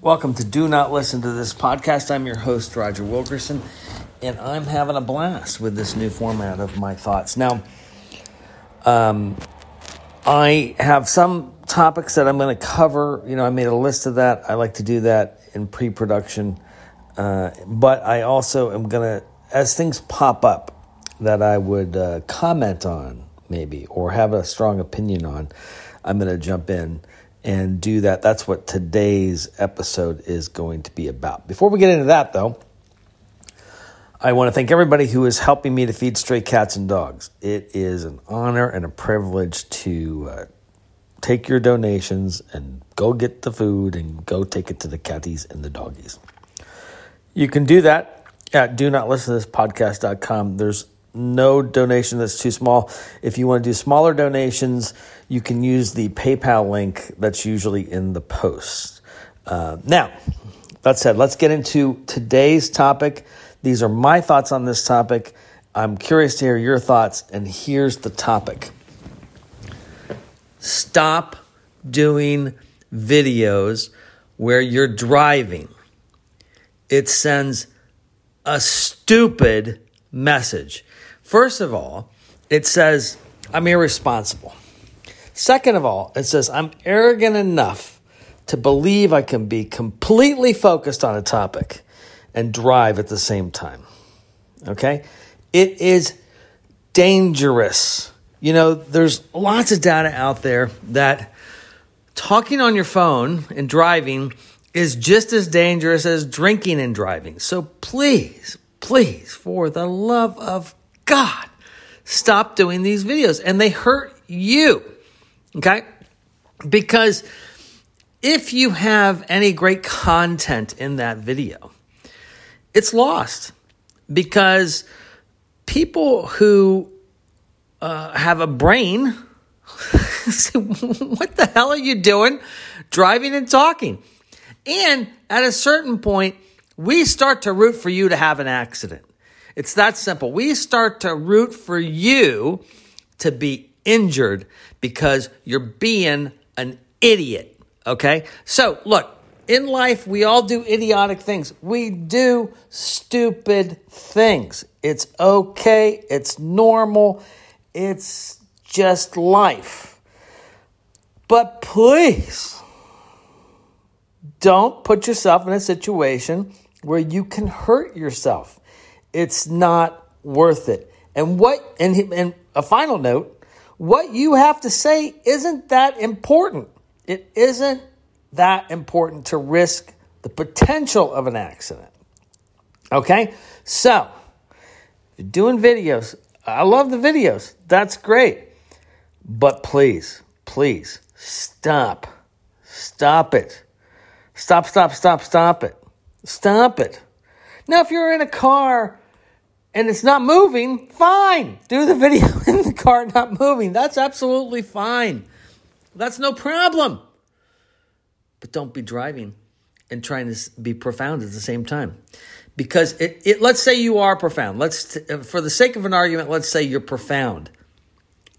Welcome to Do Not Listen to This podcast. I'm your host, Roger Wilkerson, and I'm having a blast with this new format of my thoughts. Now, um, I have some topics that I'm going to cover. You know, I made a list of that. I like to do that in pre production. Uh, but I also am going to, as things pop up that I would uh, comment on, maybe, or have a strong opinion on, I'm going to jump in and do that. That's what today's episode is going to be about. Before we get into that, though, I want to thank everybody who is helping me to feed stray cats and dogs. It is an honor and a privilege to uh, take your donations and go get the food and go take it to the catties and the doggies. You can do that at do not listen to this podcast.com. There's no donation that's too small. If you want to do smaller donations, you can use the PayPal link that's usually in the post. Uh, now, that said, let's get into today's topic. These are my thoughts on this topic. I'm curious to hear your thoughts, and here's the topic Stop doing videos where you're driving. It sends a stupid message. First of all, it says, I'm irresponsible. Second of all, it says, I'm arrogant enough to believe I can be completely focused on a topic and drive at the same time. Okay? It is dangerous. You know, there's lots of data out there that talking on your phone and driving is just as dangerous as drinking and driving. So please, please, for the love of God, stop doing these videos and they hurt you. Okay? Because if you have any great content in that video, it's lost because people who uh, have a brain say, what the hell are you doing driving and talking? And at a certain point, we start to root for you to have an accident. It's that simple. We start to root for you to be injured because you're being an idiot. Okay? So, look, in life, we all do idiotic things. We do stupid things. It's okay. It's normal. It's just life. But please, don't put yourself in a situation where you can hurt yourself it's not worth it. And what and and a final note, what you have to say isn't that important. It isn't that important to risk the potential of an accident. Okay? So, you're doing videos, I love the videos. That's great. But please, please stop. Stop it. Stop, stop, stop, stop it. Stop it. Now, if you're in a car and it's not moving, fine. Do the video in the car not moving. That's absolutely fine. That's no problem. But don't be driving and trying to be profound at the same time. Because it, it let's say you are profound. Let's uh, for the sake of an argument, let's say you're profound.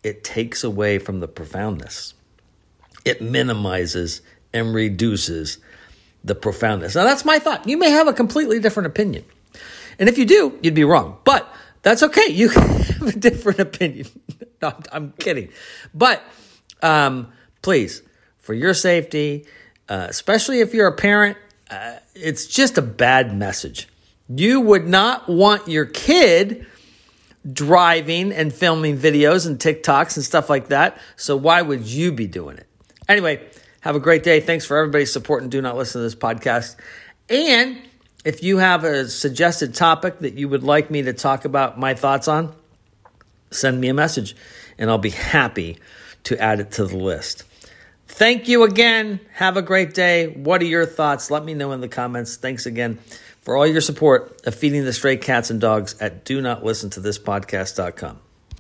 It takes away from the profoundness. It minimizes and reduces the profoundness. Now, that's my thought. You may have a completely different opinion. And if you do, you'd be wrong. But that's okay. You have a different opinion. no, I'm kidding. But um, please, for your safety, uh, especially if you're a parent, uh, it's just a bad message. You would not want your kid driving and filming videos and TikToks and stuff like that. So why would you be doing it? Anyway, have a great day. Thanks for everybody's support and do not listen to this podcast. And if you have a suggested topic that you would like me to talk about my thoughts on, send me a message and I'll be happy to add it to the list. Thank you again. Have a great day. What are your thoughts? Let me know in the comments. Thanks again for all your support of feeding the stray cats and dogs at do not listen to this podcast.com.